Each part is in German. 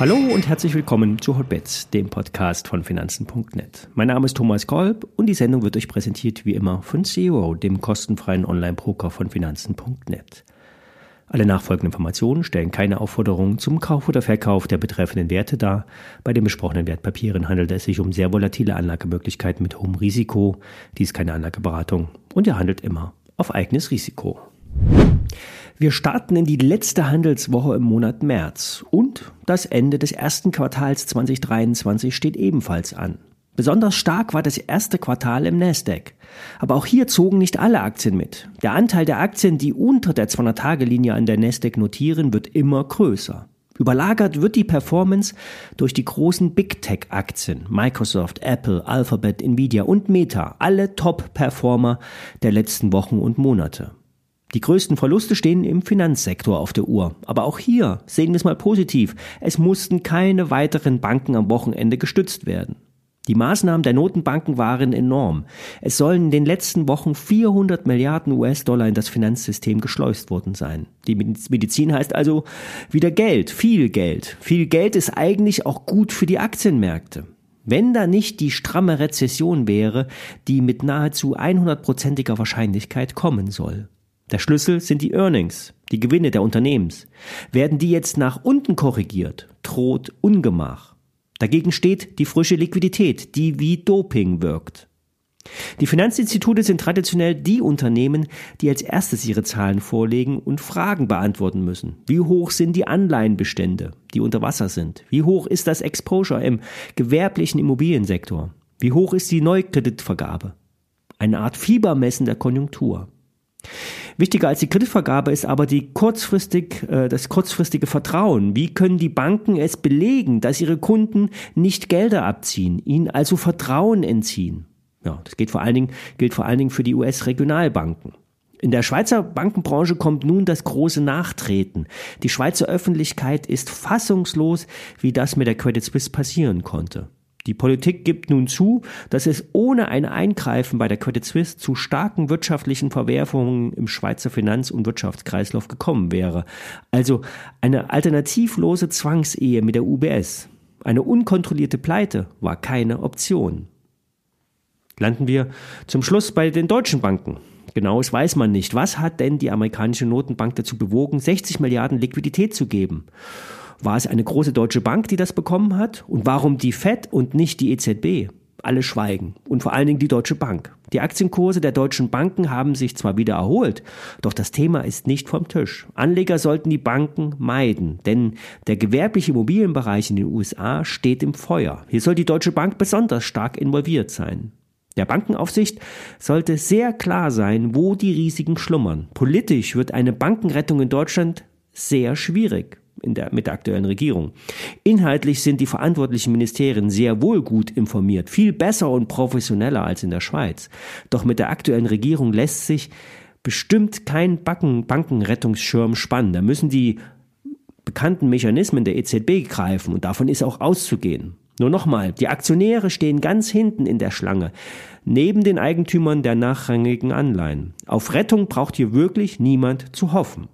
Hallo und herzlich willkommen zu Hotbets, dem Podcast von Finanzen.net. Mein Name ist Thomas Kolb und die Sendung wird euch präsentiert wie immer von Zero, dem kostenfreien Online-Broker von Finanzen.net. Alle nachfolgenden Informationen stellen keine Aufforderung zum Kauf oder Verkauf der betreffenden Werte dar. Bei den besprochenen Wertpapieren handelt es sich um sehr volatile Anlagemöglichkeiten mit hohem Risiko. Dies ist keine Anlageberatung und ihr handelt immer auf eigenes Risiko. Wir starten in die letzte Handelswoche im Monat März und das Ende des ersten Quartals 2023 steht ebenfalls an. Besonders stark war das erste Quartal im Nasdaq. Aber auch hier zogen nicht alle Aktien mit. Der Anteil der Aktien, die unter der 200-Tage-Linie an der Nasdaq notieren, wird immer größer. Überlagert wird die Performance durch die großen Big Tech Aktien. Microsoft, Apple, Alphabet, Nvidia und Meta. Alle Top-Performer der letzten Wochen und Monate. Die größten Verluste stehen im Finanzsektor auf der Uhr. Aber auch hier sehen wir es mal positiv. Es mussten keine weiteren Banken am Wochenende gestützt werden. Die Maßnahmen der Notenbanken waren enorm. Es sollen in den letzten Wochen 400 Milliarden US-Dollar in das Finanzsystem geschleust worden sein. Die Medizin heißt also wieder Geld, viel Geld. Viel Geld ist eigentlich auch gut für die Aktienmärkte. Wenn da nicht die stramme Rezession wäre, die mit nahezu 100%iger Wahrscheinlichkeit kommen soll. Der Schlüssel sind die Earnings, die Gewinne der Unternehmens. Werden die jetzt nach unten korrigiert, droht Ungemach. Dagegen steht die frische Liquidität, die wie Doping wirkt. Die Finanzinstitute sind traditionell die Unternehmen, die als erstes ihre Zahlen vorlegen und Fragen beantworten müssen. Wie hoch sind die Anleihenbestände, die unter Wasser sind? Wie hoch ist das Exposure im gewerblichen Immobiliensektor? Wie hoch ist die Neukreditvergabe? Eine Art Fiebermessen der Konjunktur. Wichtiger als die Kreditvergabe ist aber die kurzfristig, äh, das kurzfristige Vertrauen. Wie können die Banken es belegen, dass ihre Kunden nicht Gelder abziehen, ihnen also Vertrauen entziehen? Ja, das geht vor allen Dingen, gilt vor allen Dingen für die US-Regionalbanken. In der Schweizer Bankenbranche kommt nun das große Nachtreten. Die Schweizer Öffentlichkeit ist fassungslos, wie das mit der Credit Suisse passieren konnte. Die Politik gibt nun zu, dass es ohne ein Eingreifen bei der Credit Suisse zu starken wirtschaftlichen Verwerfungen im Schweizer Finanz- und Wirtschaftskreislauf gekommen wäre. Also eine alternativlose Zwangsehe mit der UBS. Eine unkontrollierte Pleite war keine Option. Landen wir zum Schluss bei den deutschen Banken. Genaues weiß man nicht. Was hat denn die amerikanische Notenbank dazu bewogen, 60 Milliarden Liquidität zu geben? War es eine große deutsche Bank, die das bekommen hat? Und warum die FED und nicht die EZB? Alle schweigen. Und vor allen Dingen die Deutsche Bank. Die Aktienkurse der deutschen Banken haben sich zwar wieder erholt, doch das Thema ist nicht vom Tisch. Anleger sollten die Banken meiden, denn der gewerbliche Immobilienbereich in den USA steht im Feuer. Hier soll die Deutsche Bank besonders stark involviert sein. Der Bankenaufsicht sollte sehr klar sein, wo die Risiken schlummern. Politisch wird eine Bankenrettung in Deutschland sehr schwierig der, mit der aktuellen Regierung. Inhaltlich sind die verantwortlichen Ministerien sehr wohl gut informiert, viel besser und professioneller als in der Schweiz. Doch mit der aktuellen Regierung lässt sich bestimmt kein Banken Bankenrettungsschirm spannen. Da müssen die bekannten Mechanismen der EZB greifen und davon ist auch auszugehen. Nur nochmal, die Aktionäre stehen ganz hinten in der Schlange, neben den Eigentümern der nachrangigen Anleihen. Auf Rettung braucht hier wirklich niemand zu hoffen.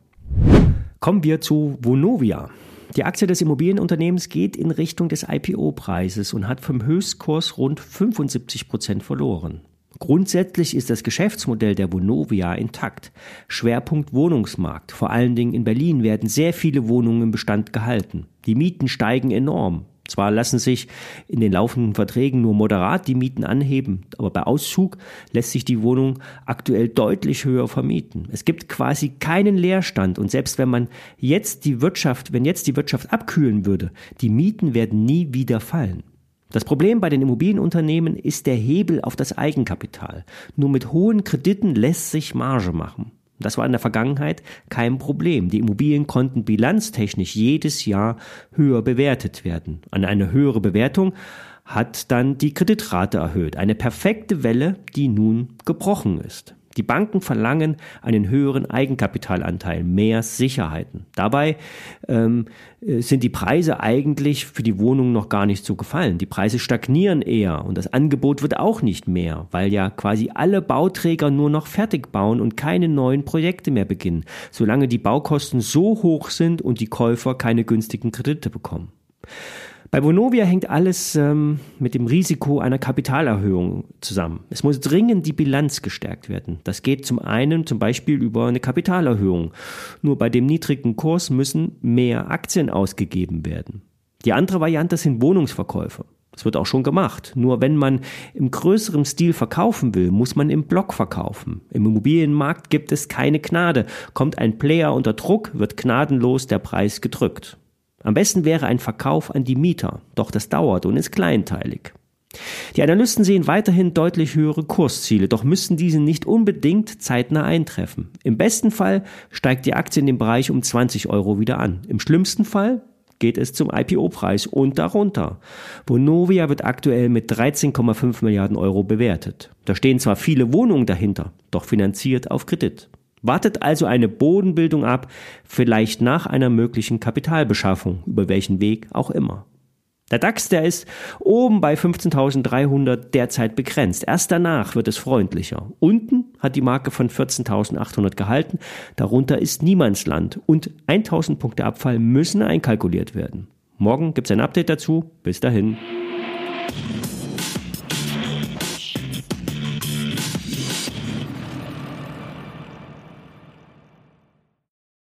Kommen wir zu Vonovia. Die Aktie des Immobilienunternehmens geht in Richtung des IPO-Preises und hat vom Höchstkurs rund 75 Prozent verloren. Grundsätzlich ist das Geschäftsmodell der Vonovia intakt. Schwerpunkt Wohnungsmarkt. Vor allen Dingen in Berlin werden sehr viele Wohnungen im Bestand gehalten. Die Mieten steigen enorm. Zwar lassen sich in den laufenden Verträgen nur moderat die Mieten anheben, aber bei Auszug lässt sich die Wohnung aktuell deutlich höher vermieten. Es gibt quasi keinen Leerstand und selbst wenn man jetzt die Wirtschaft, wenn jetzt die Wirtschaft abkühlen würde, die Mieten werden nie wieder fallen. Das Problem bei den Immobilienunternehmen ist der Hebel auf das Eigenkapital. Nur mit hohen Krediten lässt sich Marge machen. Das war in der Vergangenheit kein Problem. Die Immobilien konnten bilanztechnisch jedes Jahr höher bewertet werden. An eine höhere Bewertung hat dann die Kreditrate erhöht. Eine perfekte Welle, die nun gebrochen ist. Die Banken verlangen einen höheren Eigenkapitalanteil, mehr Sicherheiten. Dabei ähm, äh, sind die Preise eigentlich für die Wohnungen noch gar nicht so gefallen. Die Preise stagnieren eher und das Angebot wird auch nicht mehr, weil ja quasi alle Bauträger nur noch fertig bauen und keine neuen Projekte mehr beginnen, solange die Baukosten so hoch sind und die Käufer keine günstigen Kredite bekommen. Bei Vonovia hängt alles ähm, mit dem Risiko einer Kapitalerhöhung zusammen. Es muss dringend die Bilanz gestärkt werden. Das geht zum einen zum Beispiel über eine Kapitalerhöhung. Nur bei dem niedrigen Kurs müssen mehr Aktien ausgegeben werden. Die andere Variante sind Wohnungsverkäufe. Das wird auch schon gemacht. Nur wenn man im größeren Stil verkaufen will, muss man im Block verkaufen. Im Immobilienmarkt gibt es keine Gnade. Kommt ein Player unter Druck, wird gnadenlos der Preis gedrückt. Am besten wäre ein Verkauf an die Mieter, doch das dauert und ist kleinteilig. Die Analysten sehen weiterhin deutlich höhere Kursziele, doch müssen diese nicht unbedingt zeitnah eintreffen. Im besten Fall steigt die Aktie in dem Bereich um 20 Euro wieder an. Im schlimmsten Fall geht es zum IPO-Preis und darunter. Vonovia wird aktuell mit 13,5 Milliarden Euro bewertet. Da stehen zwar viele Wohnungen dahinter, doch finanziert auf Kredit. Wartet also eine Bodenbildung ab, vielleicht nach einer möglichen Kapitalbeschaffung, über welchen Weg auch immer. Der DAX, der ist oben bei 15.300 derzeit begrenzt. Erst danach wird es freundlicher. Unten hat die Marke von 14.800 gehalten. Darunter ist Niemandsland. Und 1.000 Punkte Abfall müssen einkalkuliert werden. Morgen gibt's ein Update dazu. Bis dahin.